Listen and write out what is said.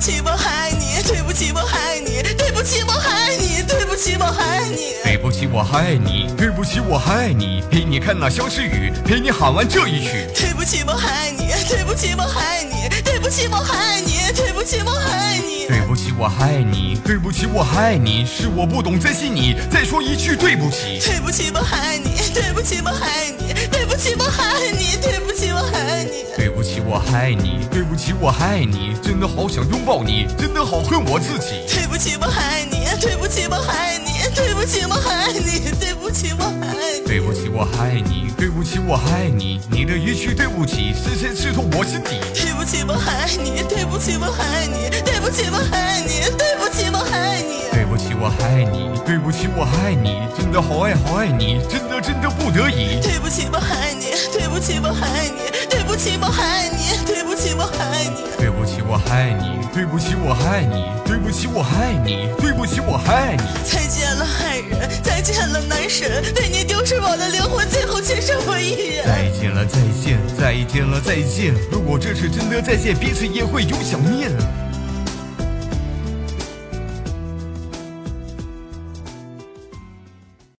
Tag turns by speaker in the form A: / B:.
A: 起，我爱你，对不起，我爱你，对不起，我爱你，对不起，我爱你，
B: 对不起，我爱你，对不起，我爱你，陪你看那相思雨，陪你喊完这一曲。
A: 对不起，我爱你，对不起，我爱你，对不起，我爱你，对不起，我爱你，
B: 对不起，我爱你，对不起，我爱你，是我不懂珍惜你，再说一句对不起。
A: 对不起，我爱你，对不起，我爱你，对不起，我爱你，爱你，
B: 对不起，我爱你，真的好想拥抱你，真的好恨我自己。
A: 对不起，我爱你，对不起，我爱你，对不起，我爱你，对不起，我爱你，
B: 对不起，我爱你，对不起，我爱你，你的一句对不起，深深刺痛我心底。
A: 对不起，我爱你，对不起，我爱你，对不起，我爱你，对不起，我爱你，
B: 对不起，我爱你，对不起，我爱你，真的好爱好爱你，真的真的不得已。
A: 对不起，我爱你，对不起，我爱你，对不起，我爱你，起，我爱你，
B: 对不起，我爱你，对不起，我爱你，对不起，我爱你，对不起，我爱你。
A: 再见了，爱人，再见了，男神，为你丢失我的灵魂，最后却剩我一人。
B: 再见了，再见，再见了，再见。如果这是真的再见，彼此也会有想念。